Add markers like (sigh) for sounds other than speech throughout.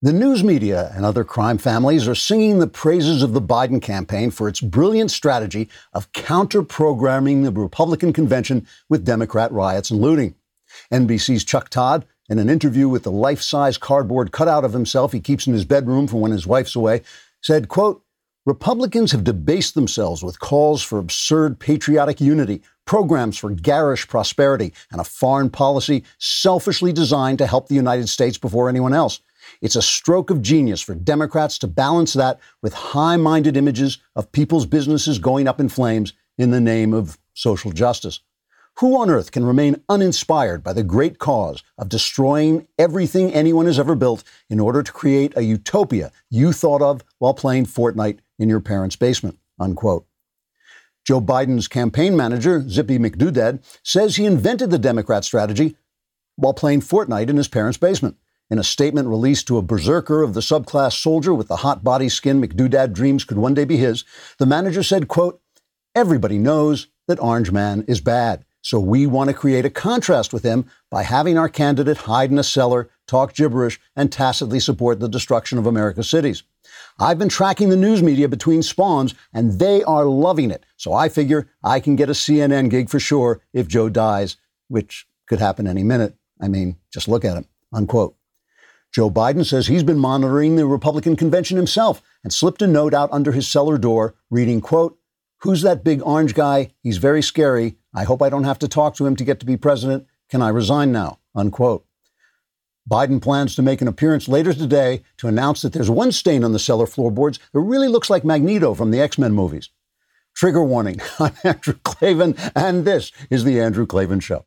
The news media and other crime families are singing the praises of the Biden campaign for its brilliant strategy of counter programming the Republican convention with Democrat riots and looting. NBC's Chuck Todd, in an interview with the life size cardboard cutout of himself he keeps in his bedroom for when his wife's away, said, quote, Republicans have debased themselves with calls for absurd patriotic unity, programs for garish prosperity, and a foreign policy selfishly designed to help the United States before anyone else. It's a stroke of genius for Democrats to balance that with high minded images of people's businesses going up in flames in the name of social justice. Who on earth can remain uninspired by the great cause of destroying everything anyone has ever built in order to create a utopia you thought of while playing Fortnite in your parents' basement? Unquote. Joe Biden's campaign manager, Zippy McDoodad, says he invented the Democrat strategy while playing Fortnite in his parents' basement. In a statement released to a berserker of the subclass soldier with the hot body skin McDoodad dreams could one day be his, the manager said, quote, Everybody knows that Orange Man is bad. So we want to create a contrast with him by having our candidate hide in a cellar, talk gibberish, and tacitly support the destruction of America's cities. I've been tracking the news media between spawns, and they are loving it. So I figure I can get a CNN gig for sure if Joe dies, which could happen any minute. I mean, just look at him. Unquote. Joe Biden says he's been monitoring the Republican convention himself and slipped a note out under his cellar door reading, quote, Who's that big orange guy? He's very scary. I hope I don't have to talk to him to get to be president. Can I resign now? Unquote. Biden plans to make an appearance later today to announce that there's one stain on the cellar floorboards that really looks like Magneto from the X Men movies. Trigger warning (laughs) I'm Andrew Klavan, and this is The Andrew Klavan Show.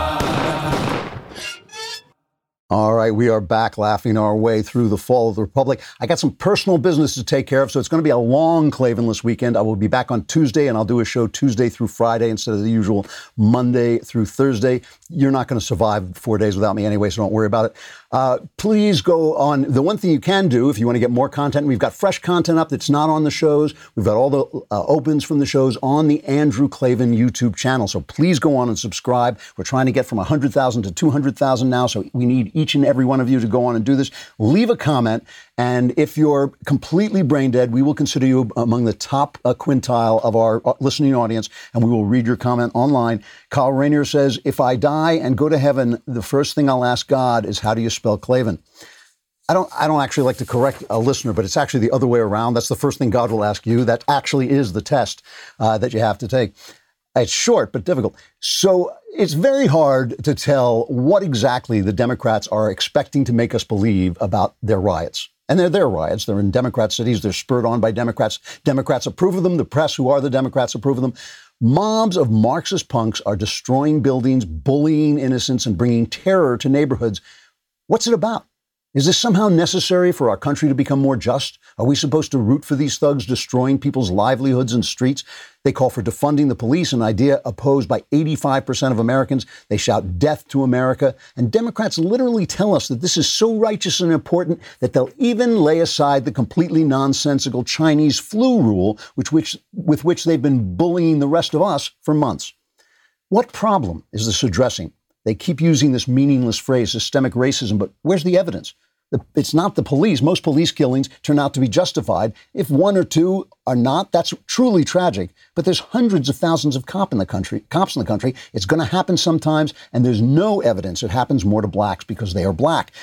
All right, we are back laughing our way through the fall of the Republic. I got some personal business to take care of, so it's going to be a long Klavanless weekend. I will be back on Tuesday, and I'll do a show Tuesday through Friday instead of the usual Monday through Thursday. You're not going to survive four days without me anyway, so don't worry about it. Uh, please go on. The one thing you can do if you want to get more content, we've got fresh content up that's not on the shows. We've got all the uh, opens from the shows on the Andrew Klavan YouTube channel. So please go on and subscribe. We're trying to get from 100,000 to 200,000 now, so we need each and every one of you to go on and do this. Leave a comment. And if you're completely brain dead, we will consider you among the top uh, quintile of our uh, listening audience, and we will read your comment online. Kyle Rainier says, If I die and go to heaven, the first thing I'll ask God is, How do you spell Klavan? I don't, I don't actually like to correct a listener, but it's actually the other way around. That's the first thing God will ask you. That actually is the test uh, that you have to take. It's short but difficult. So it's very hard to tell what exactly the Democrats are expecting to make us believe about their riots. And they're their riots. They're in Democrat cities. They're spurred on by Democrats. Democrats approve of them. The press, who are the Democrats, approve of them. Mobs of Marxist punks are destroying buildings, bullying innocents, and bringing terror to neighborhoods. What's it about? Is this somehow necessary for our country to become more just? Are we supposed to root for these thugs destroying people's livelihoods and streets? They call for defunding the police, an idea opposed by 85% of Americans. They shout death to America. And Democrats literally tell us that this is so righteous and important that they'll even lay aside the completely nonsensical Chinese flu rule, which, which, with which they've been bullying the rest of us for months. What problem is this addressing? They keep using this meaningless phrase, systemic racism, but where's the evidence? It's not the police. Most police killings turn out to be justified. If one or two are not, that's truly tragic. But there's hundreds of thousands of cop in the country, cops in the country. It's going to happen sometimes, and there's no evidence it happens more to blacks because they are black.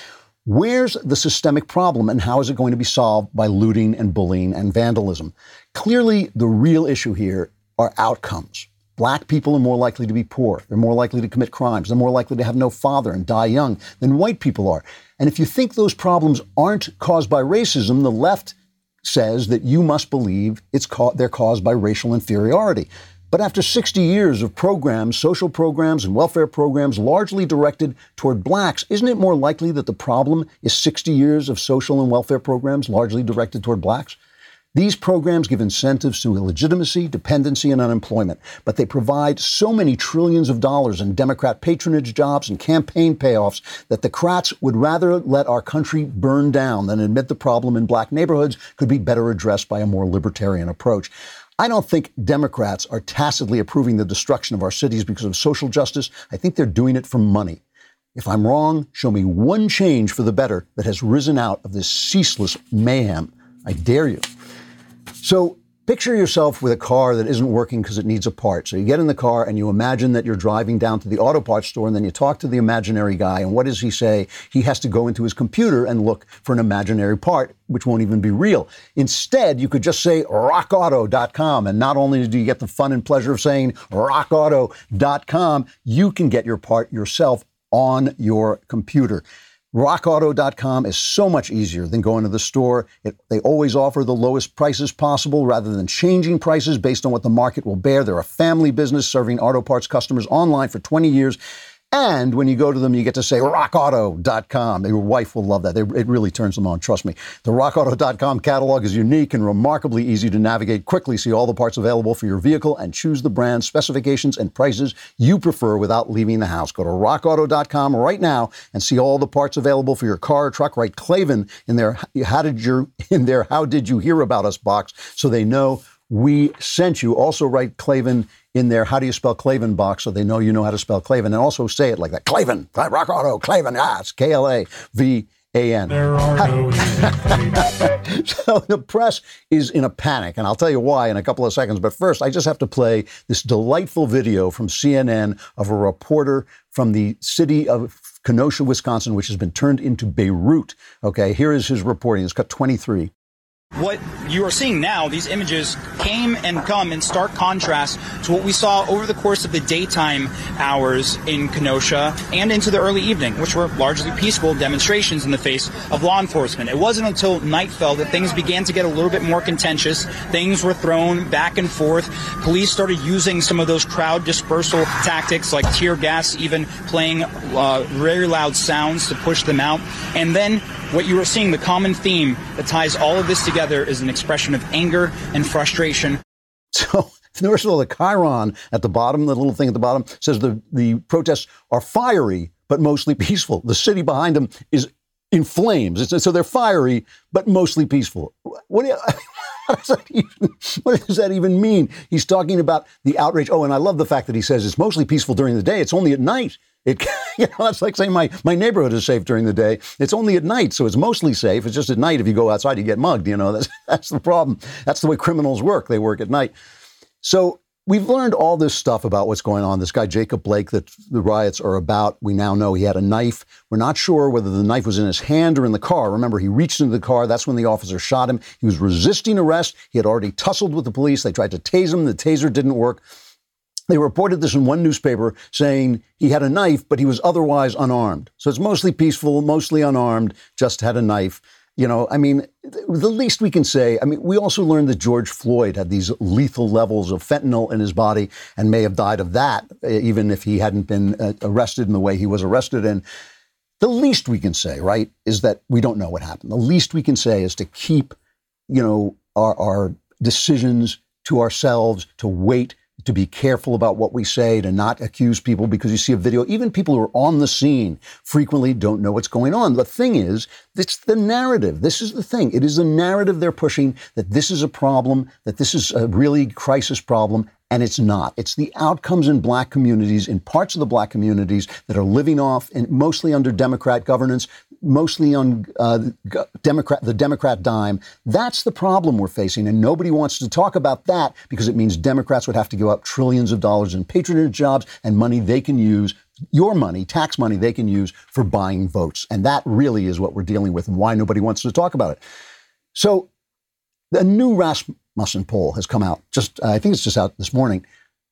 Where's the systemic problem, and how is it going to be solved by looting and bullying and vandalism? Clearly, the real issue here are outcomes. Black people are more likely to be poor. They're more likely to commit crimes. They're more likely to have no father and die young than white people are. And if you think those problems aren't caused by racism, the left says that you must believe it's ca- they're caused by racial inferiority. But after 60 years of programs, social programs, and welfare programs largely directed toward blacks, isn't it more likely that the problem is 60 years of social and welfare programs largely directed toward blacks? These programs give incentives to illegitimacy, dependency, and unemployment, but they provide so many trillions of dollars in Democrat patronage jobs and campaign payoffs that the Krats would rather let our country burn down than admit the problem in black neighborhoods could be better addressed by a more libertarian approach. I don't think Democrats are tacitly approving the destruction of our cities because of social justice. I think they're doing it for money. If I'm wrong, show me one change for the better that has risen out of this ceaseless mayhem. I dare you. So picture yourself with a car that isn't working because it needs a part. So you get in the car and you imagine that you're driving down to the auto parts store and then you talk to the imaginary guy. And what does he say? He has to go into his computer and look for an imaginary part, which won't even be real. Instead, you could just say rockauto.com. And not only do you get the fun and pleasure of saying rockauto.com, you can get your part yourself on your computer. RockAuto.com is so much easier than going to the store. It, they always offer the lowest prices possible rather than changing prices based on what the market will bear. They're a family business serving auto parts customers online for 20 years. And when you go to them, you get to say rockauto.com. Your wife will love that. They, it really turns them on, trust me. The rockauto.com catalog is unique and remarkably easy to navigate. Quickly see all the parts available for your vehicle and choose the brand, specifications, and prices you prefer without leaving the house. Go to rockauto.com right now and see all the parts available for your car or truck. Write Klavan in their how did you in their how did you hear about us box so they know we sent you. Also write Klavan in there, how do you spell Klavan box so they know you know how to spell Klavan and also say it like that. Klavan, Rock Auto, Klavan, ah, it's K L A V A N. There are no (laughs) So the press is in a panic, and I'll tell you why in a couple of seconds. But first, I just have to play this delightful video from CNN of a reporter from the city of Kenosha, Wisconsin, which has been turned into Beirut. Okay, here is his reporting. It's cut 23. What you are seeing now, these images came and come in stark contrast to what we saw over the course of the daytime hours in Kenosha and into the early evening, which were largely peaceful demonstrations in the face of law enforcement. It wasn't until night fell that things began to get a little bit more contentious. Things were thrown back and forth. Police started using some of those crowd dispersal tactics like tear gas, even playing uh, very loud sounds to push them out. And then what you are seeing, the common theme that ties all of this together is an expression of anger and frustration. (laughs) So the chyron at the bottom, the little thing at the bottom says the, the protests are fiery, but mostly peaceful. The city behind them is in flames. It's, so they're fiery, but mostly peaceful. What, do you, (laughs) what, does even, what does that even mean? He's talking about the outrage. Oh, and I love the fact that he says it's mostly peaceful during the day. It's only at night. It, (laughs) you know, that's like saying my, my neighborhood is safe during the day. It's only at night, so it's mostly safe. It's just at night. If you go outside, you get mugged. You know, (laughs) that's, that's the problem. That's the way criminals work. They work at night. So we've learned all this stuff about what's going on. This guy, Jacob Blake, that the riots are about. We now know he had a knife. We're not sure whether the knife was in his hand or in the car. Remember, he reached into the car. That's when the officer shot him. He was resisting arrest. He had already tussled with the police. They tried to tase him. The taser didn't work. They reported this in one newspaper saying he had a knife, but he was otherwise unarmed. So it's mostly peaceful, mostly unarmed, just had a knife. You know, I mean, the least we can say, I mean, we also learned that George Floyd had these lethal levels of fentanyl in his body and may have died of that, even if he hadn't been uh, arrested in the way he was arrested in. The least we can say, right, is that we don't know what happened. The least we can say is to keep, you know, our, our decisions to ourselves, to wait to be careful about what we say, to not accuse people because you see a video. Even people who are on the scene frequently don't know what's going on. The thing is, it's the narrative. This is the thing. It is the narrative they're pushing that this is a problem, that this is a really crisis problem, and it's not. It's the outcomes in black communities, in parts of the black communities that are living off, and mostly under Democrat governance, mostly on uh, Democrat, the Democrat dime. That's the problem we're facing, and nobody wants to talk about that because it means Democrats would have to give up trillions of dollars in patronage jobs and money they can use your money, tax money they can use for buying votes. And that really is what we're dealing with and why nobody wants to talk about it. So, a new Rasmussen poll has come out, just I think it's just out this morning,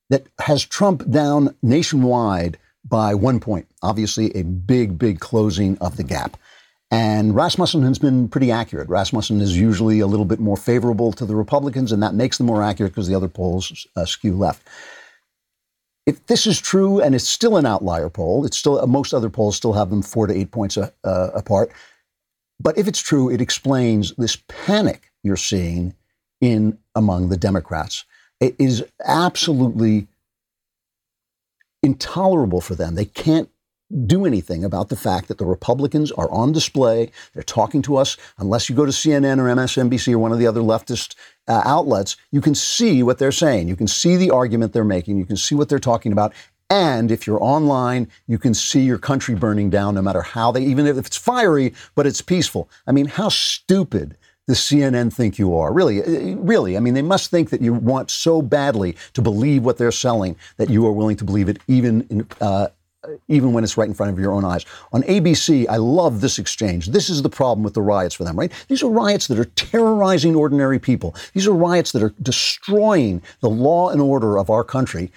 that has Trump down nationwide by one point. Obviously, a big, big closing of the gap. And Rasmussen has been pretty accurate. Rasmussen is usually a little bit more favorable to the Republicans, and that makes them more accurate because the other polls uh, skew left. If this is true, and it's still an outlier poll, it's still uh, most other polls still have them four to eight points uh, uh apart. But if it's true, it explains this panic you're seeing in among the Democrats. It is absolutely intolerable for them. They can't do anything about the fact that the Republicans are on display. They're talking to us. Unless you go to CNN or MSNBC or one of the other leftist uh, outlets, you can see what they're saying. You can see the argument they're making. You can see what they're talking about. And if you're online, you can see your country burning down no matter how they, even if it's fiery, but it's peaceful. I mean, how stupid does CNN think you are? Really, uh, really. I mean, they must think that you want so badly to believe what they're selling that you are willing to believe it, even in, uh, even when it's right in front of your own eyes. On ABC, I love this exchange. This is the problem with the riots for them, right? These are riots that are terrorizing ordinary people. These are riots that are destroying the law and order of our country.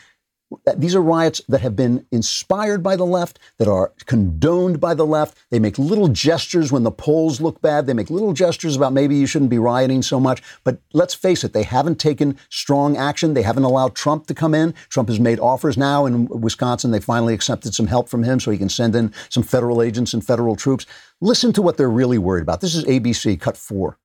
These are riots that have been inspired by the left, that are condoned by the left. They make little gestures when the polls look bad. They make little gestures about maybe you shouldn't be rioting so much. But let's face it, they haven't taken strong action. They haven't allowed Trump to come in. Trump has made offers now in Wisconsin. They finally accepted some help from him so he can send in some federal agents and federal troops. Listen to what they're really worried about. This is ABC, cut four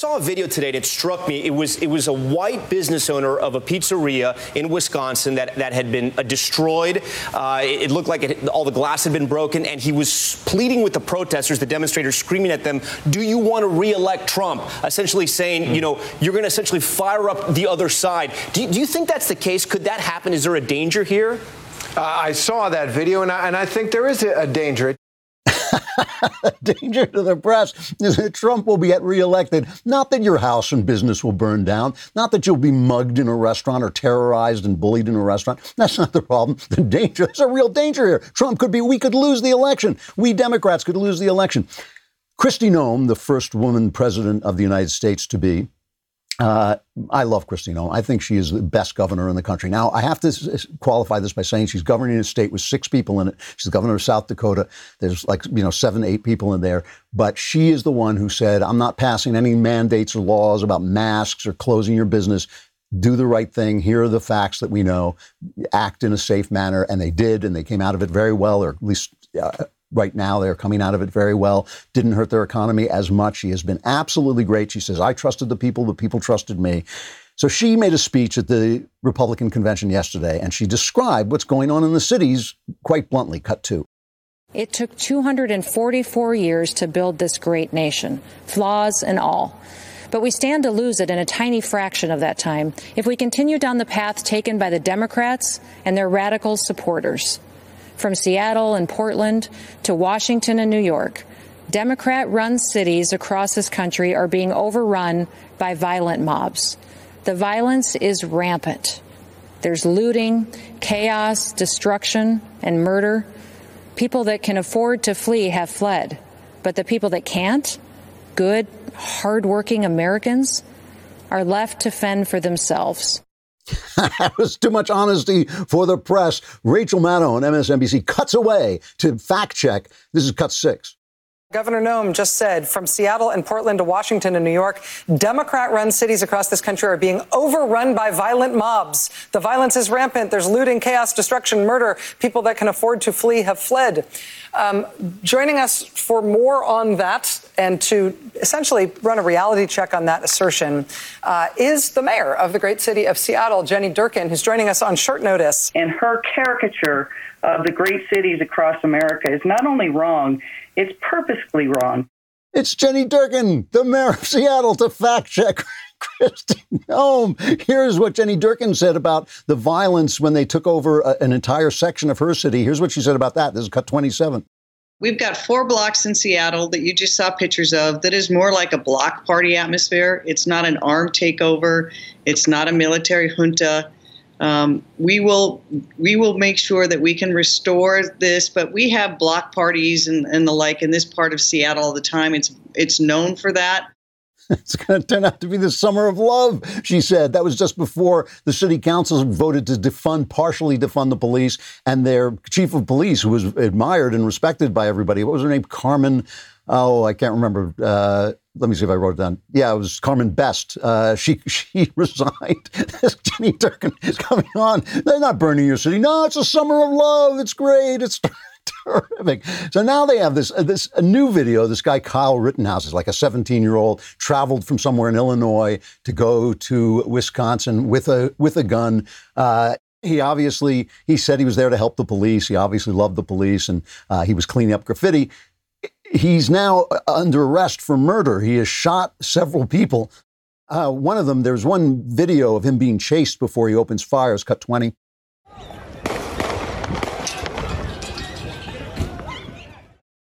saw a video today that struck me. It was it was a white business owner of a pizzeria in Wisconsin that, that had been uh, destroyed. Uh, it, it, looked like it, all the glass had been broken, and he was pleading with the protesters, the demonstrators, screaming at them, "Do you want to reelect Trump?" Essentially saying, mm. you know, you're going to essentially fire up the other side. Do you, do you think that's the case? Could that happen? Is there a danger here? Uh, I saw that video, and I, and I think there is a, a danger. (laughs) danger to the press is (laughs) that Trump will be reelected. Not that your house and business will burn down. Not that you'll be mugged in a restaurant or terrorized and bullied in a restaurant. That's not the problem. (laughs) The danger, there's a real danger here. Trump could be, we could lose the election. We Democrats could lose the election. Kristi Noem, the first woman president of the United States to be, uh, I love Kristi Noem. I think she is the best governor in the country. Now, I have to qualify this by saying she's governing a state with six people in it. She's governor of South Dakota. There's like, you know, seven, eight people in there. But she is the one who said, I'm not passing any mandates or laws about masks or closing your business. Do the right thing. Here are the facts that we know. Act in a safe manner. And they did, and they came out of it very well, or at least uh, right now. They're coming out of it very well. Didn't hurt their economy as much. She has been absolutely great. She says, I trusted the people, the people trusted me. So she made a speech at the Republican convention yesterday, and she described what's going on in the cities quite bluntly. Cut two. It took 244 years to build this great nation, flaws and all. But we stand to lose it in a tiny fraction of that time if we continue down the path taken by the Democrats and their radical supporters from Seattle and Portland to Washington and New York, Democrat run cities across this country are being overrun by violent mobs. The violence is rampant. There's looting, chaos, destruction, and murder. People that can afford to flee have fled, but the people that can't, good, hardworking Americans, are left to fend for themselves. (laughs) that was too much honesty for the press. Rachel Maddow on MSNBC cuts away to fact check. This is cut six. Governor Noem just said from Seattle and Portland to Washington and New York, Democrat run cities across this country are being overrun by violent mobs. The violence is rampant. There's looting, chaos, destruction, murder. People that can afford to flee have fled. Um, joining us for more on that and to essentially run a reality check on that assertion uh, is the mayor of the great city of Seattle, Jenny Durkan, who's joining us on short notice. And her caricature of the great cities across America is not only wrong, it's purposely wrong. It's Jenny Durkan, the mayor of Seattle, to fact check (laughs) Kristi Noem. Here's what Jenny Durkan said about the violence when they took over a, an entire section of her city. Here's what she said about that. This is cut 27. We've got four blocks in Seattle that you just saw pictures of that is more like a block party atmosphere. It's not an armed takeover, it's not a military junta um, we will we will make sure that we can restore this. But we have block parties and, and the like in this part of Seattle all the time. It's it's known for that. (laughs) It's going to turn out to be the summer of love, she said. That was just before the city council voted to defund, partially defund the police, and their chief of police, who was admired and respected by everybody, what was her name? Carmen. Oh, I can't remember. Uh, let me see if I wrote it down. Yeah, it was Carmen Best. Uh, she (laughs) she resigned. (laughs) Jenny Durkan is coming on. They're not burning your city. No, it's a summer of love. It's great. It's (laughs) terrific. So now they have this uh, this a new video. This guy Kyle Rittenhouse is like a 17 year old traveled from somewhere in Illinois to go to Wisconsin with a with a gun. Uh, he obviously he said he was there to help the police. He obviously loved the police, and uh, he was cleaning up graffiti. He's now under arrest for murder. He has shot several people. Uh, one of them, there's one video of him being chased before he opens fire. It's cut 20.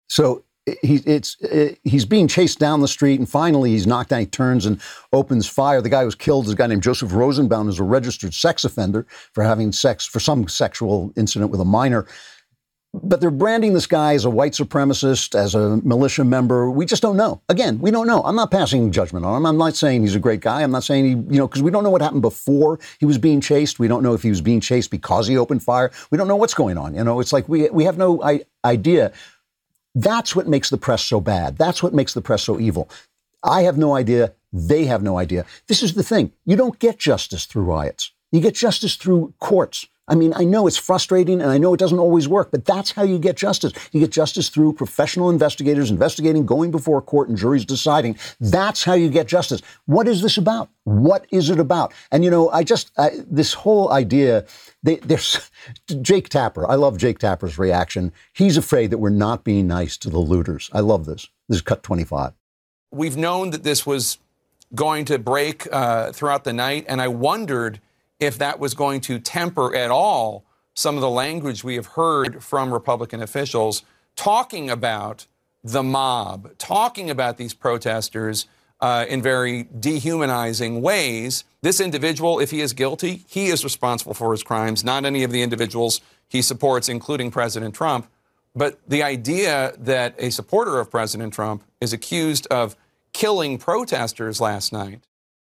So he, it's, it, he's being chased down the street, and finally he's knocked down. He turns and opens fire. The guy who was killed is a guy named Joseph Rosenbaum, who's a registered sex offender for having sex for some sexual incident with a minor. But they're branding this guy as a white supremacist, as a militia member. We just don't know. Again, we don't know. I'm not passing judgment on him. I'm not saying he's a great guy. I'm not saying he, you know, because we don't know what happened before he was being chased. We don't know if he was being chased because he opened fire. We don't know what's going on. You know, it's like we we have no I- idea that's what makes the press so bad. That's what makes the press so evil. I have no idea. They have no idea. This is the thing. You don't get justice through riots. You get justice through courts. I mean, I know it's frustrating and I know it doesn't always work, but that's how you get justice. You get justice through professional investigators investigating, going before a court, and juries deciding. That's how you get justice. What is this about? What is it about? And you know, I just I, this whole idea. They, there's (laughs) Jake Tapper. I love Jake Tapper's reaction. He's afraid that we're not being nice to the looters. I love this. This is cut 25. We've known that this was going to break uh, throughout the night, and I wondered if that was going to temper at all some of the language we have heard from Republican officials talking about the mob, talking about these protesters uh, in very dehumanizing ways. This individual, if he is guilty, he is responsible for his crimes, not any of the individuals he supports, including President Trump. But the idea that a supporter of President Trump is accused of killing protesters last night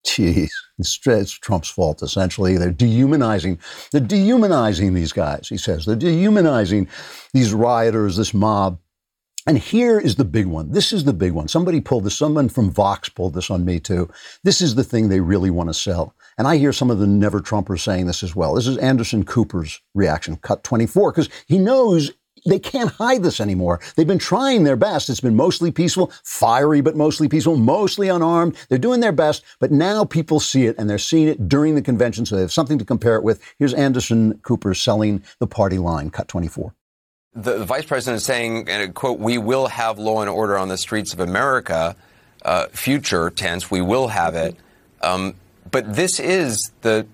Jeez, it's, it's, Trump's fault essentially. They're dehumanizing. They're dehumanizing these guys. He says they're dehumanizing these rioters, this mob. And here is the big one. This is the big one. Somebody pulled this. Someone from Vox pulled this on me too. This is the thing they really want to sell. And I hear some of the never Trumpers saying this as well. This is Anderson Cooper's reaction, cut 24, because he knows they can't hide this anymore. They've been trying their best. It's been mostly peaceful, fiery, but mostly peaceful, mostly unarmed. They're doing their best, but now people see it and they're seeing it during the convention, so they have something to compare it with. Here's Anderson Cooper selling the party line, cut 24. The, the vice president is saying, and quote, we will have law and order on the streets of America, uh, future tense, we will have it. Um, but this is the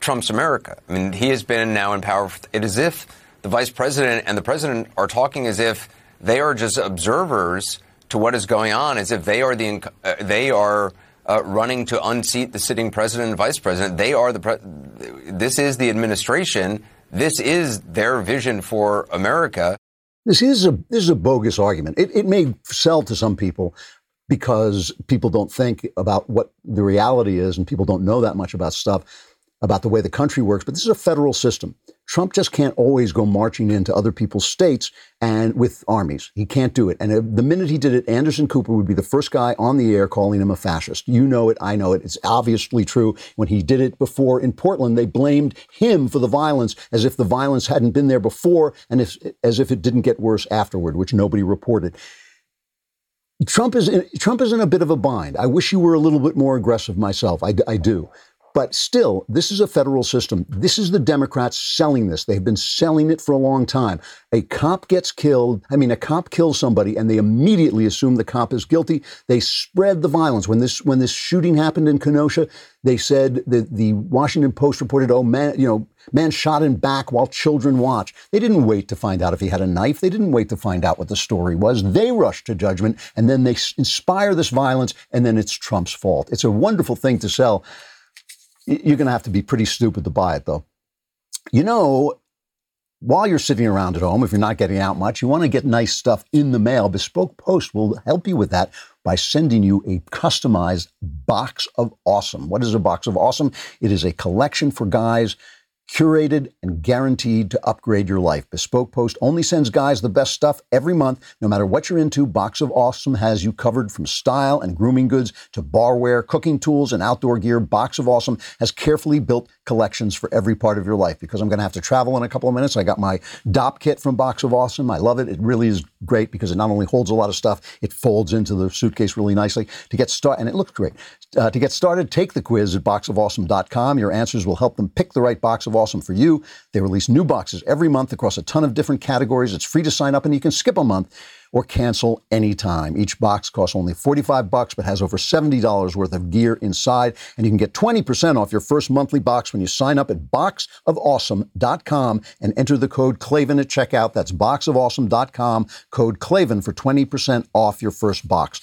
Trump's America. I mean, he has been now in power. It is if the vice president and the president are talking as if they are just observers to what is going on, as if they are the uh, they are uh, running to unseat the sitting president and vice president. They are the pre- this is the administration. This is their vision for America. This is a this is a bogus argument. It, it may sell to some people because people don't think about what the reality is, and people don't know that much about stuff about the way the country works. But this is a federal system. Trump just can't always go marching into other people's states and with armies. He can't do it. And the minute he did it, Anderson Cooper would be the first guy on the air calling him a fascist. You know it. I know it. It's obviously true. When he did it before in Portland, they blamed him for the violence as if the violence hadn't been there before and if, as if it didn't get worse afterward, which nobody reported. Trump is in, Trump is in a bit of a bind. I wish you were a little bit more aggressive myself. I, I do. But still, this is a federal system. This is the Democrats selling this. They've been selling it for a long time. A cop gets killed. I mean, a cop kills somebody, and they immediately assume the cop is guilty. They spread the violence. When this when this shooting happened in Kenosha, they said that the Washington Post reported, "Oh man, you know, man shot in back while children watch." They didn't wait to find out if he had a knife. They didn't wait to find out what the story was. They rushed to judgment, and then they inspire this violence, and then it's Trump's fault. It's a wonderful thing to sell. You're going to have to be pretty stupid to buy it, though. You know, while you're sitting around at home, if you're not getting out much, you want to get nice stuff in the mail. Bespoke Post will help you with that by sending you a customized box of awesome. What is a box of awesome? It is a collection for guys curated and guaranteed to upgrade your life. Bespoke Post only sends guys the best stuff every month. No matter what you're into, Box of Awesome has you covered from style and grooming goods to barware, cooking tools, and outdoor gear. Box of Awesome has carefully built collections for every part of your life. Because I'm going to have to travel in a couple of minutes, I got my Dopp kit from Box of Awesome. I love it. It really is great because it not only holds a lot of stuff, it folds into the suitcase really nicely. To get started, and it looks great. Uh, to get started, take the quiz at boxofawesome.com. Your answers will help them pick the right box of awesome for you. They release new boxes every month across a ton of different categories. It's free to sign up and you can skip a month or cancel anytime. Each box costs only 45 bucks but has over $70 worth of gear inside and you can get 20% off your first monthly box when you sign up at boxofawesome.com and enter the code Klavan at checkout. That's boxofawesome.com code Klavan for 20% off your first box.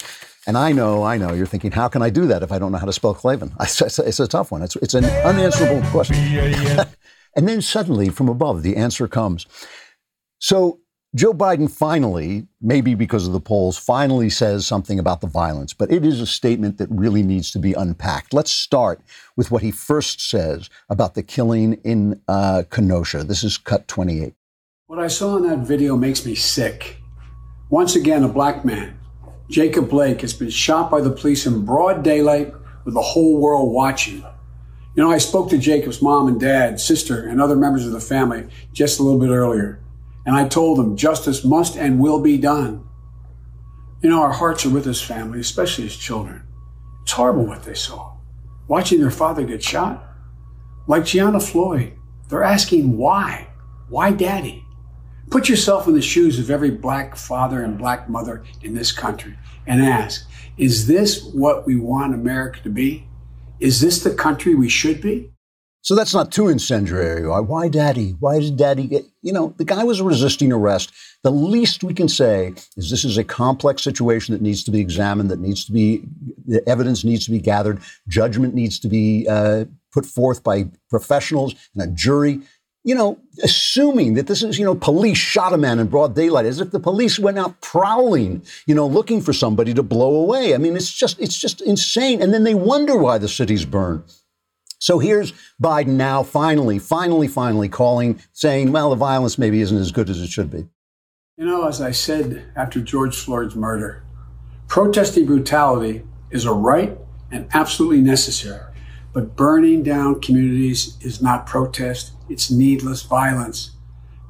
And I know, I know, you're thinking, how can I do that if I don't know how to spell Klavan? (laughs) It's, it's a tough one. It's, it's an unanswerable question. (laughs) and then suddenly, from above, the answer comes. So Joe Biden finally, maybe because of the polls, finally says something about the violence, but it is a statement that really needs to be unpacked. Let's start with what he first says about the killing in uh, Kenosha. This is cut 28. What I saw in that video makes me sick. Once again, a black man Jacob Blake has been shot by the police in broad daylight with the whole world watching. You know, I spoke to Jacob's mom and dad, sister, and other members of the family just a little bit earlier, and I told them justice must and will be done. You know, our hearts are with his family, especially his children. It's horrible what they saw. Watching their father get shot. Like Gianna Floyd, they're asking why? Why daddy? Put yourself in the shoes of every black father and black mother in this country and ask, is this what we want America to be? Is this the country we should be? So that's not too incendiary. Why daddy? Why did daddy get, you know, the guy was resisting arrest. The least we can say is this is a complex situation that needs to be examined, that needs to be, the evidence needs to be gathered, judgment needs to be uh, put forth by professionals and a jury you know, assuming that this is, you know, police shot a man in broad daylight, as if the police went out prowling, you know, looking for somebody to blow away. I mean, it's just, it's just insane. And then they wonder why the cities burn. So here's Biden now, finally, finally, finally calling, saying, well, the violence maybe isn't as good as it should be. You know, as I said after George Floyd's murder, protesting brutality is a right and absolutely necessary. But burning down communities is not protest, it's needless violence.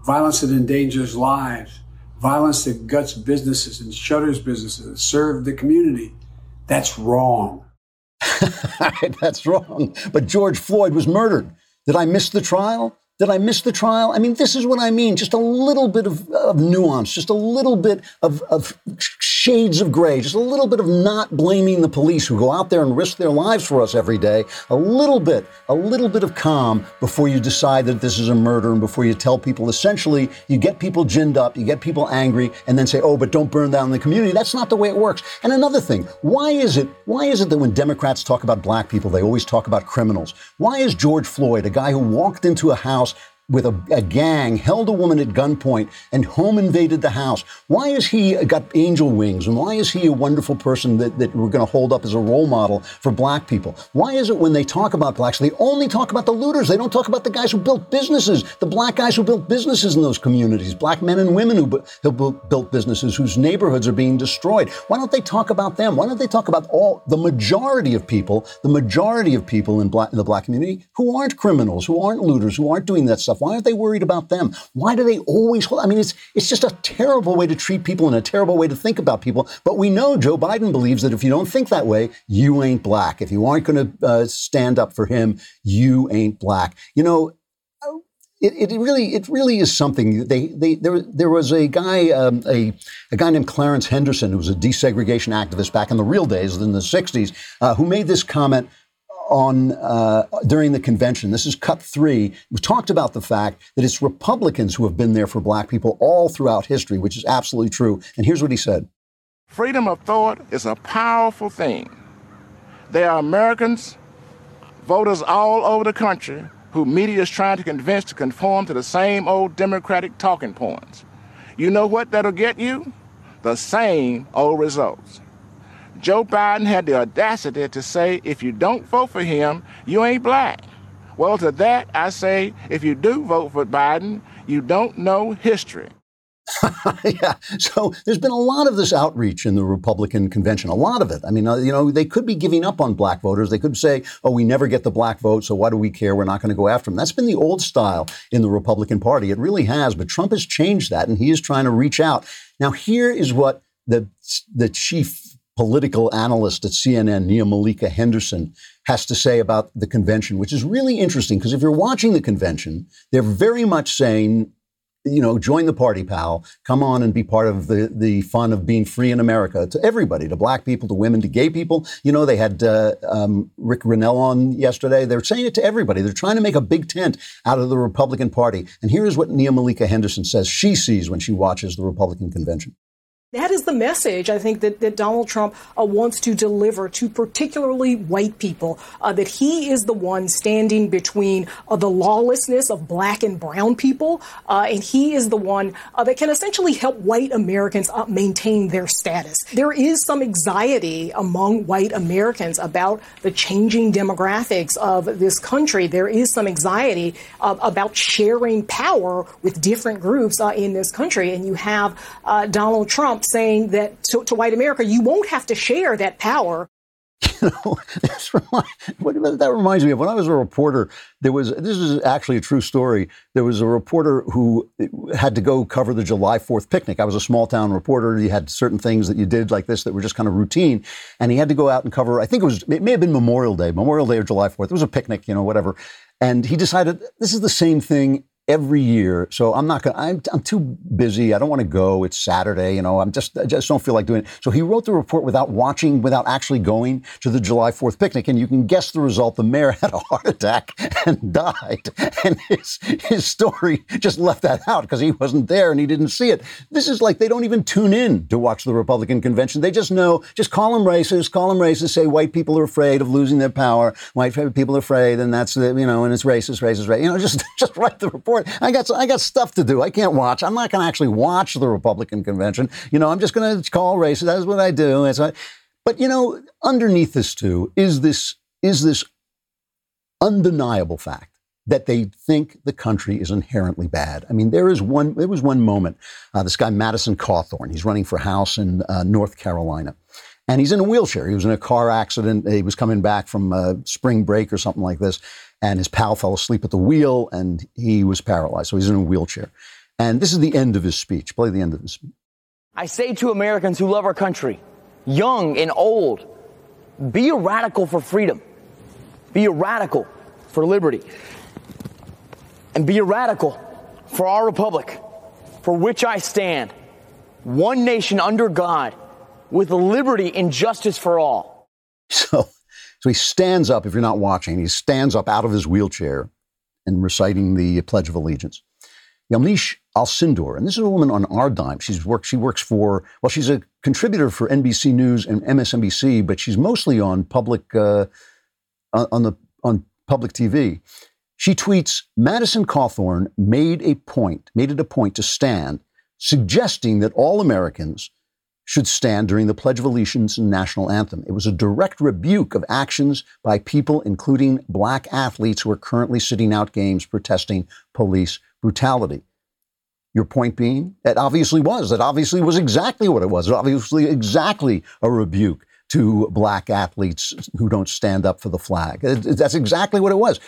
Violence that endangers lives, violence that guts businesses and shutters businesses that serve the community. That's wrong. (laughs) That's wrong. But George Floyd was murdered. Did I miss the trial? Did I miss the trial? I mean, this is what I mean. Just a little bit of, of nuance, just a little bit of, of shades of gray, just a little bit of not blaming the police who go out there and risk their lives for us every day. A little bit, a little bit of calm before you decide that this is a murder and before you tell people essentially you get people ginned up, you get people angry, and then say, oh, but don't burn down the community. That's not the way it works. And another thing, why is it, why is it that when Democrats talk about black people, they always talk about criminals? Why is George Floyd, a guy who walked into a house with a, a, gang, held a woman at gunpoint, and home invaded the house. Why is he got angel wings? And why is he a wonderful person that, that we're going to hold up as a role model for black people? Why is it when they talk about blacks, they only talk about the looters? They don't talk about the guys who built businesses, the black guys who built businesses in those communities, black men and women who, who built businesses whose neighborhoods are being destroyed. Why don't they talk about them? Why don't they talk about all the majority of people, the majority of people in, black, in the black community who aren't criminals, who aren't looters, who aren't doing that Why aren't they worried about them? Why do they always hold? I mean, it's it's just a terrible way to treat people and a terrible way to think about people. But we know Joe Biden believes that if you don't think that way, you ain't black. If you aren't going to uh, stand up for him, you ain't black. You know, it, it, really it really is something. They, they there there was a guy um, a a guy named Clarence Henderson who was a desegregation activist back in the real days in the '60s uh, who made this comment on uh, during the convention. This is cut three. We talked about the fact that it's Republicans who have been there for black people all throughout history, which is absolutely true. And here's what he said: Freedom of thought is a powerful thing. There are Americans, voters all over the country, who media is trying to convince to conform to the same old Democratic talking points. You know what that'll get you? The same old results. Joe Biden had the audacity to say, if you don't vote for him, you ain't black. Well, to that, I say if you do vote for Biden, you don't know history. (laughs) yeah. So there's been a lot of this outreach in the Republican convention, a lot of it. I mean, uh, you know, they could be giving up on black voters. They could say, oh, we never get the black vote, so why do we care? We're not going to go after them. That's been the old style in the Republican Party. It really has. But Trump has changed that, and he is trying to reach out. Now, here is what the, the chief political analyst at CNN, Nia Malika Henderson, has to say about the convention, which is really interesting because if you're watching the convention, they're very much saying, you know, join the party, pal. Come on and be part of the, the fun of being free in America to everybody, to black people, to women, to gay people. You know, they had uh, um, Rick Grenell on yesterday. They're saying it to everybody. They're trying to make a big tent out of the Republican Party. And here's what Nia Malika Henderson says she sees when she watches the Republican convention. That is the message I think that, that Donald Trump uh, wants to deliver to particularly white people uh, that he is the one standing between uh, the lawlessness of black and brown people, uh, and he is the one uh, that can essentially help white Americans uh, maintain their status. There is some anxiety among white Americans about the changing demographics of this country. There is some anxiety about sharing power with different groups in this country, and you have Donald Trump Trump saying that to, to white America, you won't have to share that power. (laughs) You know, (laughs) that reminds me of when I was a reporter. There was this is actually a true story. There was a reporter who had to go cover the July Fourth picnic. I was a small town reporter. You had certain things that you did like this that were just kind of routine, and he had to go out and cover. I think it was it may have been Memorial Day, Memorial Day or July Fourth. It was a picnic, you know, whatever. And he decided this is the same thing every year. So I'm not going I'm, I'm too busy. I don't want to go. It's Saturday. You know, I'm just, I just don't feel like doing it. So he wrote the report without watching, without actually going to the July 4th picnic. And you can guess the result. The mayor had a heart attack and died. And his, his story just left that out because he wasn't there and he didn't see it. This is like they don't even tune in to watch the Republican convention. They just know, just call them racist, call them racist, say white people are afraid of losing their power. White people are afraid and that's, the, you know, and it's racist, racist, racist. You know, just, (laughs) just write the report I got I got stuff to do. I can't watch. I'm not going to actually watch the Republican convention. You know, I'm just going to call races. That's what I do. What, but you know, underneath this too is this is this undeniable fact that they think the country is inherently bad. I mean, there is one. There was one moment. Uh, this guy Madison Cawthorn. He's running for House in uh, North Carolina, and he's in a wheelchair. He was in a car accident. He was coming back from uh, spring break or something like this, and his pal fell asleep at the wheel and he was paralyzed. So he's in a wheelchair. And this is the end of his speech. Play the end of his speech. I say to Americans who love our country, young and old, be a radical for freedom. Be a radical for liberty. And be a radical for our republic, for which I stand. One nation under God, with liberty and justice for all. (laughs) So so he stands up, if you're not watching, he stands up out of his wheelchair and reciting the Pledge of Allegiance. Yamiche Alcindor, and this is a woman on our dime. She's worked, she works for, well, she's a contributor for NBC News and MSNBC, but she's mostly on public, uh, on the, on public TV. She tweets, Madison Cawthorn made a point, made it a point to stand, suggesting that all Americans should stand during the Pledge of Allegiance and national anthem. It was a direct rebuke of actions by people, including black athletes who are currently sitting out games protesting police brutality. Your point being, it obviously was. That obviously was exactly what it was. It obviously exactly a rebuke to black athletes who don't stand up for the flag. That's exactly what it was.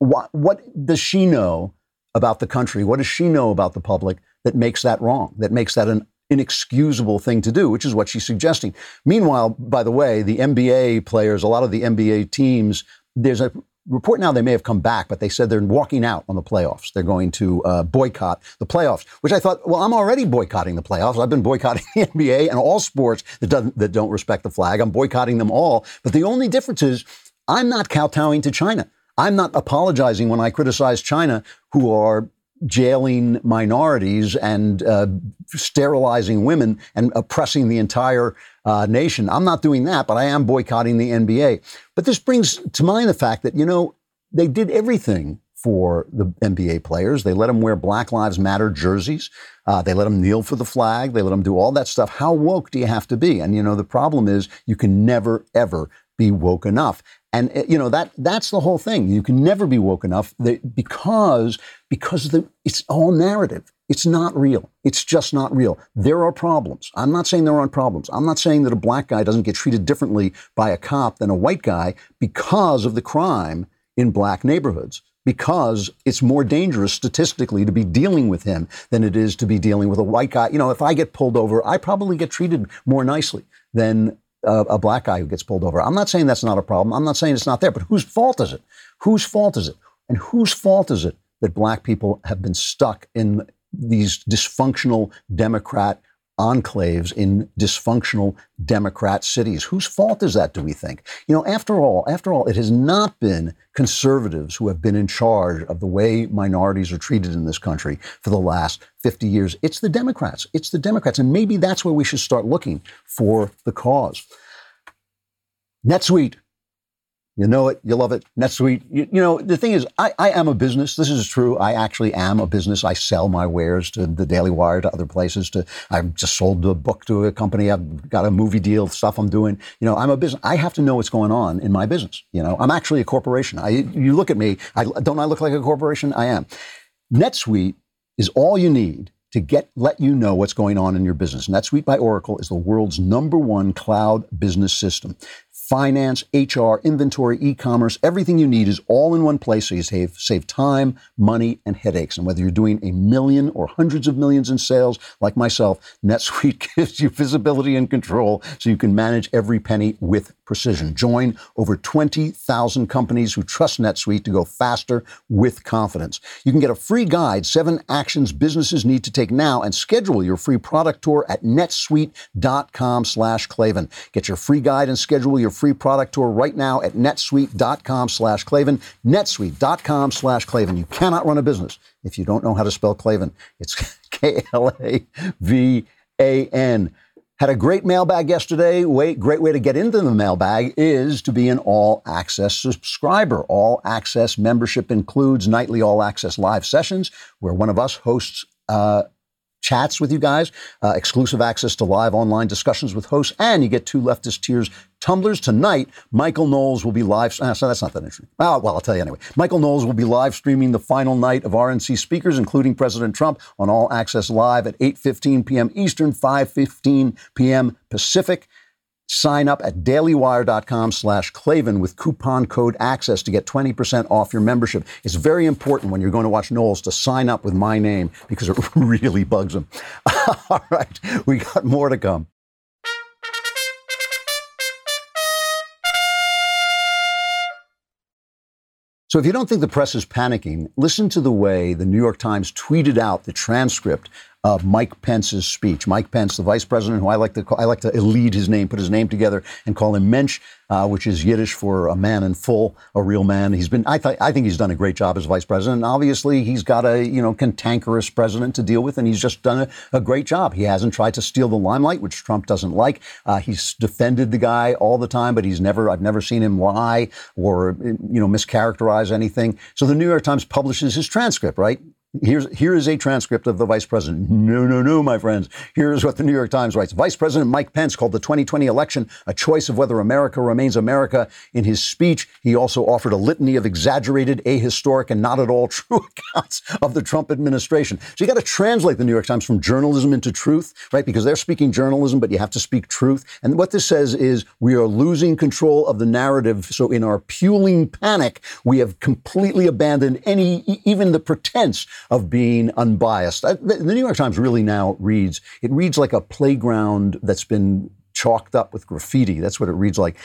What, what does she know about the country? What does she know about the public that makes that wrong? That makes that an inexcusable thing to do, which is what she's suggesting. Meanwhile, by the way, the NBA players, a lot of the NBA teams, there's a report now they may have come back, but they said they're walking out on the playoffs. They're going to uh, boycott the playoffs, which I thought, well, I'm already boycotting the playoffs. I've been boycotting (laughs) the NBA and all sports that, doesn't, that don't respect the flag. I'm boycotting them all. But the only difference is I'm not kowtowing to China. I'm not apologizing when I criticize China, who are jailing minorities and uh, sterilizing women and oppressing the entire uh, nation. I'm not doing that, but I am boycotting the NBA. But this brings to mind the fact that, you know, they did everything for the NBA players. They let them wear Black Lives Matter jerseys. Uh, they let them kneel for the flag. They let them do all that stuff. How woke do you have to be? And, you know, the problem is you can never, ever be woke enough. And uh, you know that that's the whole thing. You can never be woke enough because because the, it's all narrative. It's not real. It's just not real. There are problems. I'm not saying there aren't problems. I'm not saying that a black guy doesn't get treated differently by a cop than a white guy because of the crime in black neighborhoods because it's more dangerous statistically to be dealing with him than it is to be dealing with a white guy. You know, if I get pulled over, I probably get treated more nicely than a, a black guy who gets pulled over. I'm not saying that's not a problem. I'm not saying it's not there, but whose fault is it? Whose fault is it? And whose fault is it that black people have been stuck in these dysfunctional Democrat enclaves in dysfunctional Democrat cities. Whose fault is that, do we think? You know, after all, after all, it has not been conservatives who have been in charge of the way minorities are treated in this country for the last 50 years. It's the Democrats. It's the Democrats. And maybe that's where we should start looking for the cause. NetSuite you know it. You love it. NetSuite. You, you know, the thing is, I, I am a business. This is true. I actually am a business. I sell my wares to the Daily Wire, to other places. To I've just sold a book to a company. I've got a movie deal, stuff I'm doing. You know, I'm a business. I have to know what's going on in my business. You know, I'm actually a corporation. I, you look at me. I, don't I look like a corporation? I am. NetSuite is all you need to get let you know what's going on in your business. NetSuite by Oracle is the world's number one cloud business system finance, HR, inventory, e-commerce, everything you need is all in one place so you save, save time, money, and headaches. And whether you're doing a million or hundreds of millions in sales, like myself, NetSuite (laughs) gives you visibility and control so you can manage every penny with precision. Join over 20,000 companies who trust NetSuite to go faster with confidence. You can get a free guide, seven actions businesses need to take now, and schedule your free product tour at netsuite.com slash Klavan. Get your free guide and schedule your free product tour right now at netsuite.com slash Klavan. netsuite.com slash Klavan. You cannot run a business if you don't know how to spell Klavan. It's (laughs) K-L-A-V-A-N. Had a great mailbag yesterday. Great way to get into the mailbag is to be an all access subscriber. All access membership includes nightly all access live sessions where one of us hosts uh, chats with you guys, uh, exclusive access to live online discussions with hosts, and you get two leftist tears tumblers tonight. Michael Knowles will be live. Uh, so that's not that interesting. Oh, well, I'll tell you anyway. Michael Knowles will be live streaming the final night of RNC speakers, including President Trump, on All Access Live at 8:15 p.m. Eastern, 5:15 p.m. Pacific. Sign up at dailywire.com slash Klavan with coupon code ACCESS to get 20% off your membership. It's very important when you're going to watch Knowles to sign up with my name because it (laughs) really bugs him. (laughs) All right, we got more to come. So, if you don't think the press is panicking, listen to the way the New York Times tweeted out the transcript Mike Pence's speech. Mike Pence, the vice president, who I like to I like to lead his name, put his name together, and call him Mensch, uh, which is Yiddish for a man in full, a real man. He's been, I, th- I think he's done a great job as vice president. Obviously, he's got a you know cantankerous president to deal with, and he's just done a, a great job. He hasn't tried to steal the limelight, which Trump doesn't like. Uh, he's defended the guy all the time, but he's never, I've never seen him lie or you know mischaracterize anything. So the New York Times publishes his transcript, right? Here's, here is a transcript of the vice president. No, no, no, my friends. Here's what the New York Times writes. Vice President Mike Pence called the 2020 election a choice of whether America remains America. In his speech, he also offered a litany of exaggerated, ahistoric, and not at all (laughs) true accounts of the Trump administration. So you got to translate the New York Times from journalism into truth, right? Because they're speaking journalism, but you have to speak truth. And what this says is we are losing control of the narrative. So in our puling panic, we have completely abandoned any, even the pretense of being unbiased. The New York Times really now reads, it reads like a playground that's been chalked up with graffiti. That's what it reads like.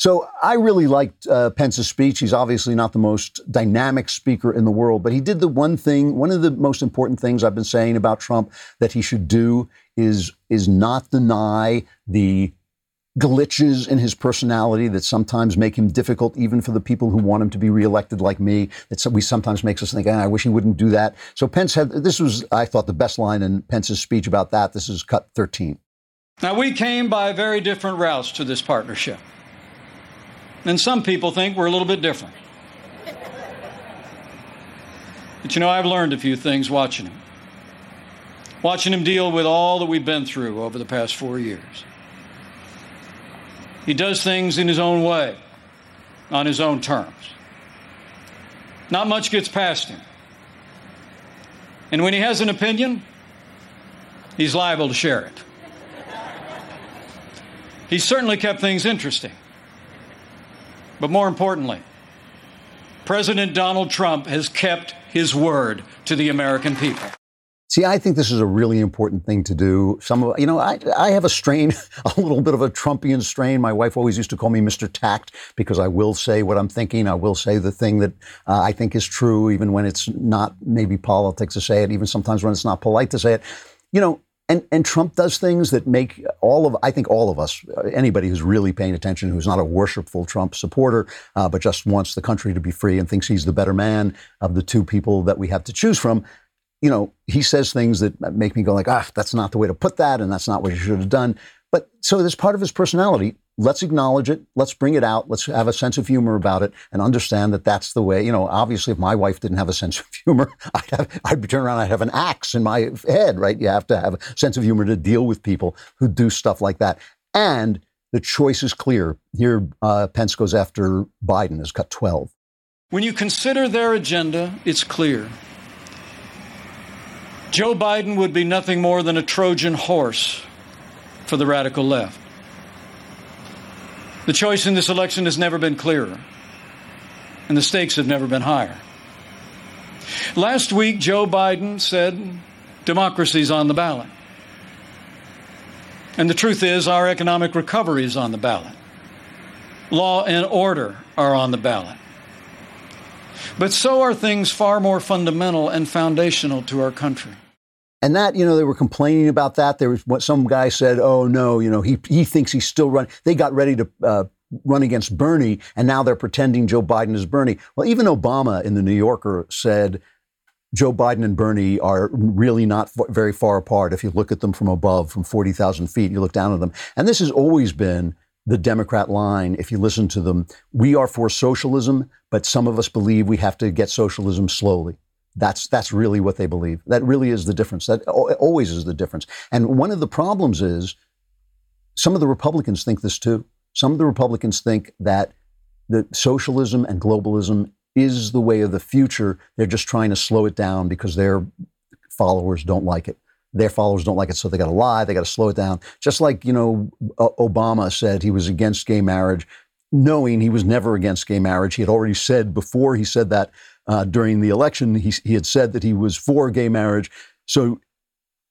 So I really liked uh, Pence's speech. He's obviously not the most dynamic speaker in the world, but he did the one thing, one of the most important things I've been saying about Trump that he should do is is not deny the glitches in his personality that sometimes make him difficult, even for the people who want him to be reelected, like me. That we sometimes makes us think, ah, I wish he wouldn't do that. So Pence had this was, I thought, the best line in Pence's speech about that. This is cut 13. Now we came by very different routes to this partnership, and some people think we're a little bit different. But you know, I've learned a few things watching him. Watching him deal with all that we've been through over the past four years. He does things in his own way. on his own terms. Not much gets past him. And when he has an opinion, he's liable to share it. he certainly kept things interesting. But more importantly, President Donald Trump has kept his word to the American people. See, I think this is a really important thing to do. Some of you know, I I have a strain, (laughs) a little bit of a Trumpian strain. My wife always used to call me Mr. Tact because I will say what I'm thinking. I will say the thing that uh, I think is true, even when it's not maybe politics to say it. Even sometimes when it's not polite to say it. You know, and and Trump does things that make all of I think all of us, uh, anybody who's really paying attention, who's not a worshipful Trump supporter, uh, but just wants the country to be free and thinks he's the better man of the two people that we have to choose from you know, he says things that make me go like, ah, that's not the way to put that, and that's not what you should have done. But so there's part of his personality. Let's acknowledge it. Let's bring it out. Let's have a sense of humor about it and understand that that's the way. You know, obviously, if my wife didn't have a sense of humor, (laughs) I'd, have, I'd turning around. I'd have an axe in my head, right? You have to have a sense of humor to deal with people who do stuff like that. And the choice is clear. Here, uh, Pence goes after Biden, has cut 12. When you consider their agenda, it's clear. Joe Biden would be nothing more than a Trojan horse for the radical left. The choice in this election has never been clearer, and the stakes have never been higher. Last week, Joe Biden said democracy's on the ballot. And the truth is, our economic recovery is on the ballot. Law and order are on the ballot. But so are things far more fundamental and foundational to our country. And that, you know, they were complaining about that. There was what some guy said, oh, no, you know, he, he thinks he's still running. They got ready to uh, run against Bernie, and now they're pretending Joe Biden is Bernie. Well, even Obama in the New Yorker said Joe Biden and Bernie are really not very far apart. If you look at them from above, from 40,000 feet, you look down at them. And this has always been the Democrat line, if you listen to them. We are for socialism, but some of us believe we have to get socialism slowly. That's that's really what they believe. That really is the difference. That always is the difference. And one of the problems is some of the Republicans think this too. Some of the Republicans think that the socialism and globalism is the way of the future. They're just trying to slow it down because their followers don't like it. Their followers don't like it, so they got to lie. They got to slow it down. Just like you know, Obama said he was against gay marriage, knowing he was never against gay marriage. He had already said before he said that uh, during the election. He, he had said that he was for gay marriage. So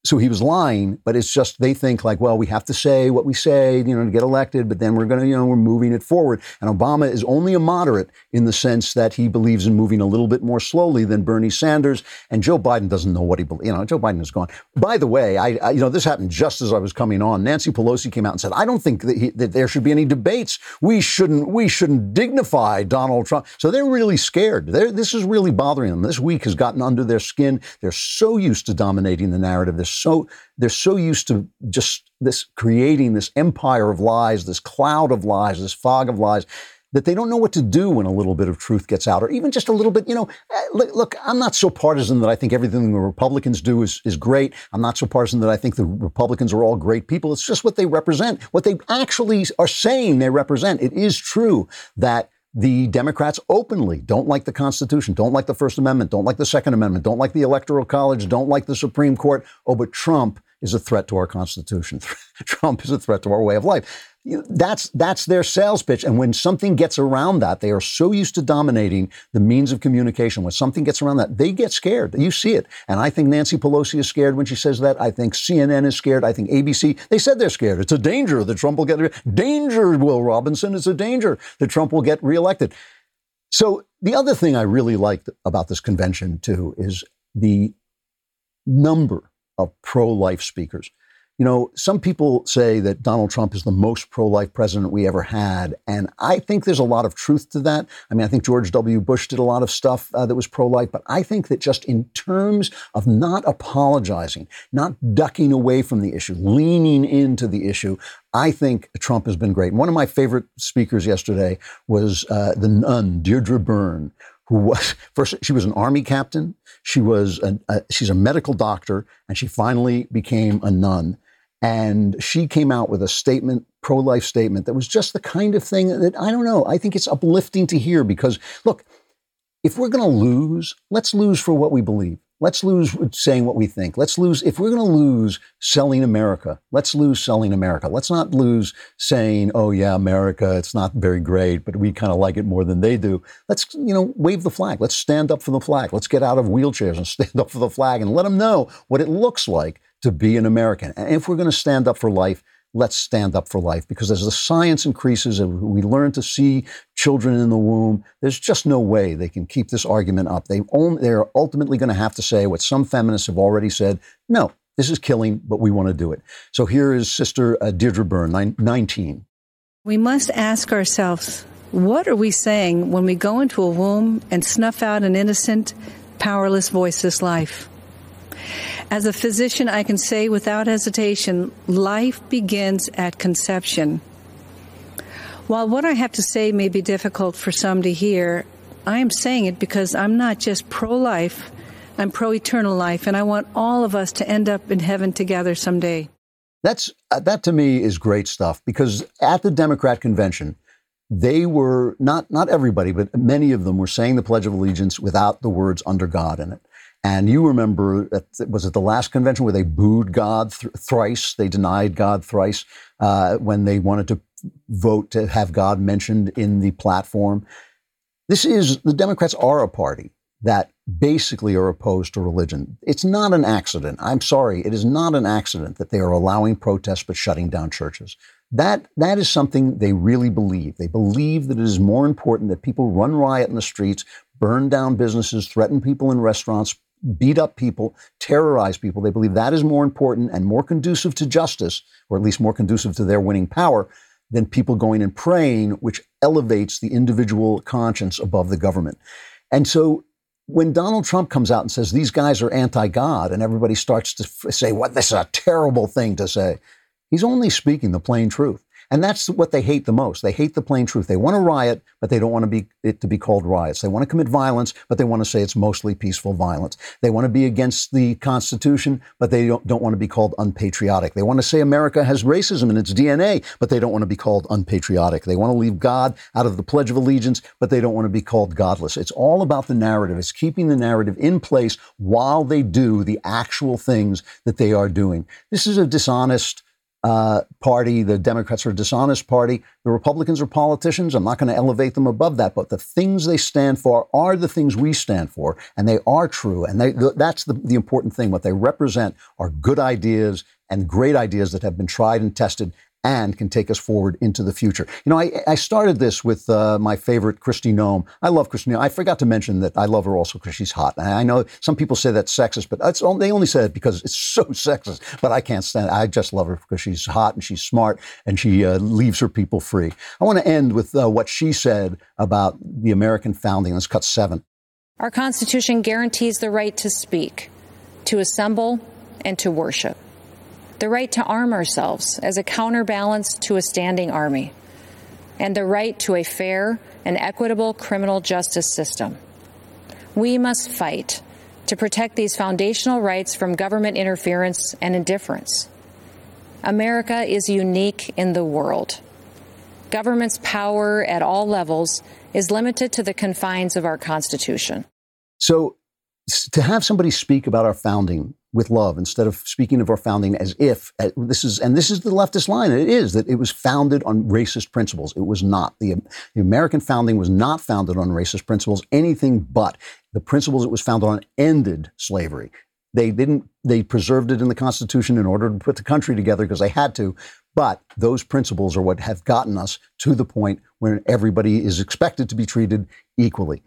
so he was lying, but it's just they think like, well, we have to say what we say, you know, to get elected, but then we're going to, you know, we're moving it forward. And Obama is only a moderate in the sense that he believes in moving a little bit more slowly than Bernie Sanders. And Joe Biden doesn't know what he believes. You know, Joe Biden is gone. By the way, I, I, you know, this happened just as I was coming on. Nancy Pelosi came out and said, I don't think that, he, that there should be any debates. We shouldn't, we shouldn't dignify Donald Trump. So they're really scared. They're, this is really bothering them. This week has gotten under their skin. They're so used to dominating the narrative. They're so they're so used to just this creating this empire of lies, this cloud of lies, this fog of lies that they don't know what to do when a little bit of truth gets out, or even just a little bit. You know, eh, look, look, I'm not so partisan that I think everything the Republicans do is, is great. I'm not so partisan that I think the Republicans are all great people. It's just what they represent, what they actually are saying they represent. It is true that the Democrats openly don't like the Constitution, don't like the First Amendment, don't like the Second Amendment, don't like the Electoral College, don't like the Supreme Court. Oh, but Trump is a threat to our Constitution. (laughs) Trump is a threat to our way of life that's that's their sales pitch. And when something gets around that, they are so used to dominating the means of communication. When something gets around that, they get scared. You see it. And I think Nancy Pelosi is scared when she says that. I think CNN is scared. I think ABC. They said they're scared. It's a danger that Trump will get danger. Will Robinson. It's a danger that Trump will get reelected. So the other thing I really liked about this convention too is the number of pro-life speakers. You know, some people say that Donald Trump is the most pro life president we ever had. And I think there's a lot of truth to that. I mean, I think George W. Bush did a lot of stuff uh, that was pro life, but I think that just in terms of not apologizing, not ducking away from the issue, leaning into the issue, I think Trump has been great. And one of my favorite speakers yesterday was uh, the nun, Deirdre Byrne, who was (laughs) first she was an army captain she was a, a, she's a medical doctor and she finally became a nun and she came out with a statement pro life statement that was just the kind of thing that I don't know. I think it's uplifting to hear because, look, if we're going to lose, let's lose for what we believe. Let's lose saying what we think. Let's lose, if we're going to lose selling America, let's lose selling America. Let's not lose saying, oh, yeah, America, it's not very great, but we kind of like it more than they do. Let's, you know, wave the flag. Let's stand up for the flag. Let's get out of wheelchairs and (laughs) stand up for the flag and let them know what it looks like to be an American. And if we're going to stand up for life, let's stand up for life because as the science increases and we learn to see children in the womb, there's just no way they can keep this argument up. They only, they're ultimately going to have to say what some feminists have already said no, this is killing, but we want to do it. So here is Sister uh, Deirdre Byrne, nine, 19. We must ask ourselves what are we saying when we go into a womb and snuff out an innocent, powerless, voiceless life? As a physician, I can say without hesitation life begins at conception. While what I have to say may be difficult for some to hear, I am saying it because I'm not just pro life, I'm pro eternal life, and I want all of us to end up in heaven together someday. That's, uh, that to me is great stuff because at the Democrat convention, they were not not everybody, but many of them were saying the Pledge of Allegiance without the words "under God" in it. And you remember, was it the last convention where they booed God th- thrice? They denied God thrice uh, when they wanted to vote to have God mentioned in the platform. This is, the Democrats are a party that basically are opposed to religion. It's not an accident. I'm sorry, it is not an accident that they are allowing protests but shutting down churches. That, that is something they really believe. They believe that it is more important that people run riot in the streets, burn down businesses, threaten people in restaurants, beat up people, terrorize people. They believe that is more important and more conducive to justice, or at least more conducive to their winning power, than people going and praying, which elevates the individual conscience above the government. And so when Donald Trump comes out and says these guys are anti God, and everybody starts to f- say, What, this is a terrible thing to say, he's only speaking the plain truth. And that's what they hate the most. They hate the plain truth. They want to riot, but they don't want to be it to be called riots. They want to commit violence, but they want to say it's mostly peaceful violence. They want to be against the Constitution, but they don't, don't want to be called unpatriotic. They want to say America has racism in its DNA, but they don't want to be called unpatriotic. They want to leave God out of the Pledge of Allegiance, but they don't want to be called godless. It's all about the narrative. It's keeping the narrative in place while they do the actual things that they are doing. This is a dishonest uh, party. The Democrats are a dishonest party. The Republicans are politicians. I'm not going to elevate them above that, but the things they stand for are the things we stand for, and they are true. And they, that's the, the important thing. What they represent are good ideas and great ideas that have been tried and tested and can take us forward into the future. You know, I, I started this with uh, my favorite Kristi Noem. I love Kristi Noem. I forgot to mention that I love her also because she's hot. And I know some people say that's sexist, but that's, they only say it because it's so (laughs) sexist. But I can't stand it. I just love her because she's hot and she's smart and she uh, leaves her people free. I want to end with uh, what she said about the American founding. Let's cut seven. Our Constitution guarantees the right to speak, to assemble, and to worship the right to arm ourselves as a counterbalance to a standing army, and the right to a fair and equitable criminal justice system. We must fight to protect these foundational rights from government interference and indifference. America is unique in the world. Government's power at all levels is limited to the confines of our Constitution. So, to have somebody speak about our founding with love instead of speaking of our founding as if uh, this is and this is the leftist line and it is that it was founded on racist principles. It was not. The, the american founding was not founded on racist principles. Anything but. The principles it was founded on ended slavery. They didn't they preserved it in the constitution in order to put the country together because they had to. But those principles are what have gotten us to the point where everybody is expected to be treated equally.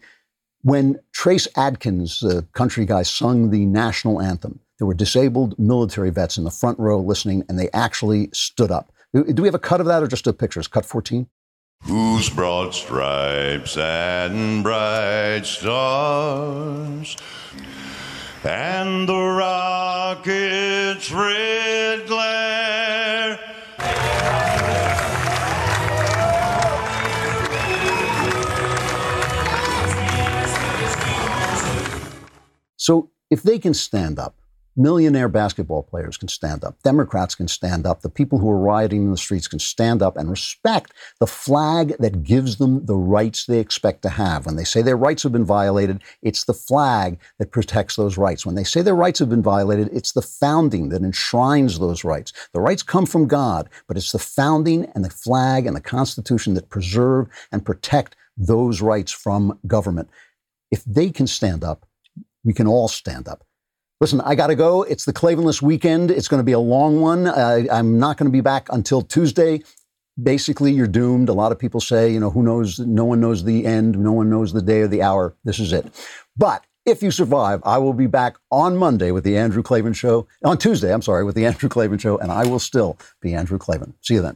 When Trace Adkins, the country guy, sung the national anthem, there were disabled military vets in the front row listening, and they actually stood up. Do we have a cut of that or just a picture? It's cut 14? Whose broad stripes and bright stars and the rocket's red glare So if they can stand up Millionaire basketball players can stand up. Democrats can stand up. The people who are rioting in the streets can stand up and respect the flag that gives them the rights they expect to have. When they say their rights have been violated, it's the flag that protects those rights. When they say their rights have been violated, it's the founding that enshrines those rights. The rights come from God, but it's the founding and the flag and the Constitution that preserve and protect those rights from government. If they can stand up, we can all stand up. Listen, I got to go. It's the Klavanless weekend. It's going to be a long one. Uh, I'm not going to be back until Tuesday. Basically, you're doomed. A lot of people say, you know, who knows? No one knows the end. No one knows the day or the hour. This is it. But if you survive, I will be back on Monday with the Andrew Klavan Show. On Tuesday, I'm sorry, with the (laughs) Andrew Klavan Show, and I will still be Andrew Klavan. See you then.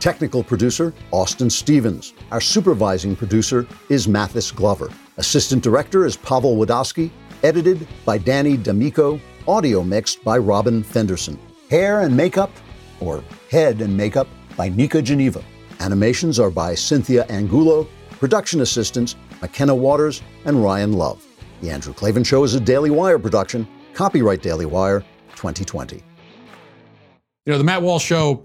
Technical producer, Austin Stevens. Our supervising producer is Mathis Glover. Assistant director is Pavel Wadowski. Edited by Danny D'Amico. Audio mixed by Robin Fenderson. Hair and makeup, or head and makeup, by Nika Geneva. Animations are by Cynthia Angulo. Production assistants, McKenna Waters and Ryan Love. The Andrew Klavan Show is a Daily Wire production. Copyright Daily Wire 2020. You know, the Matt Walsh Show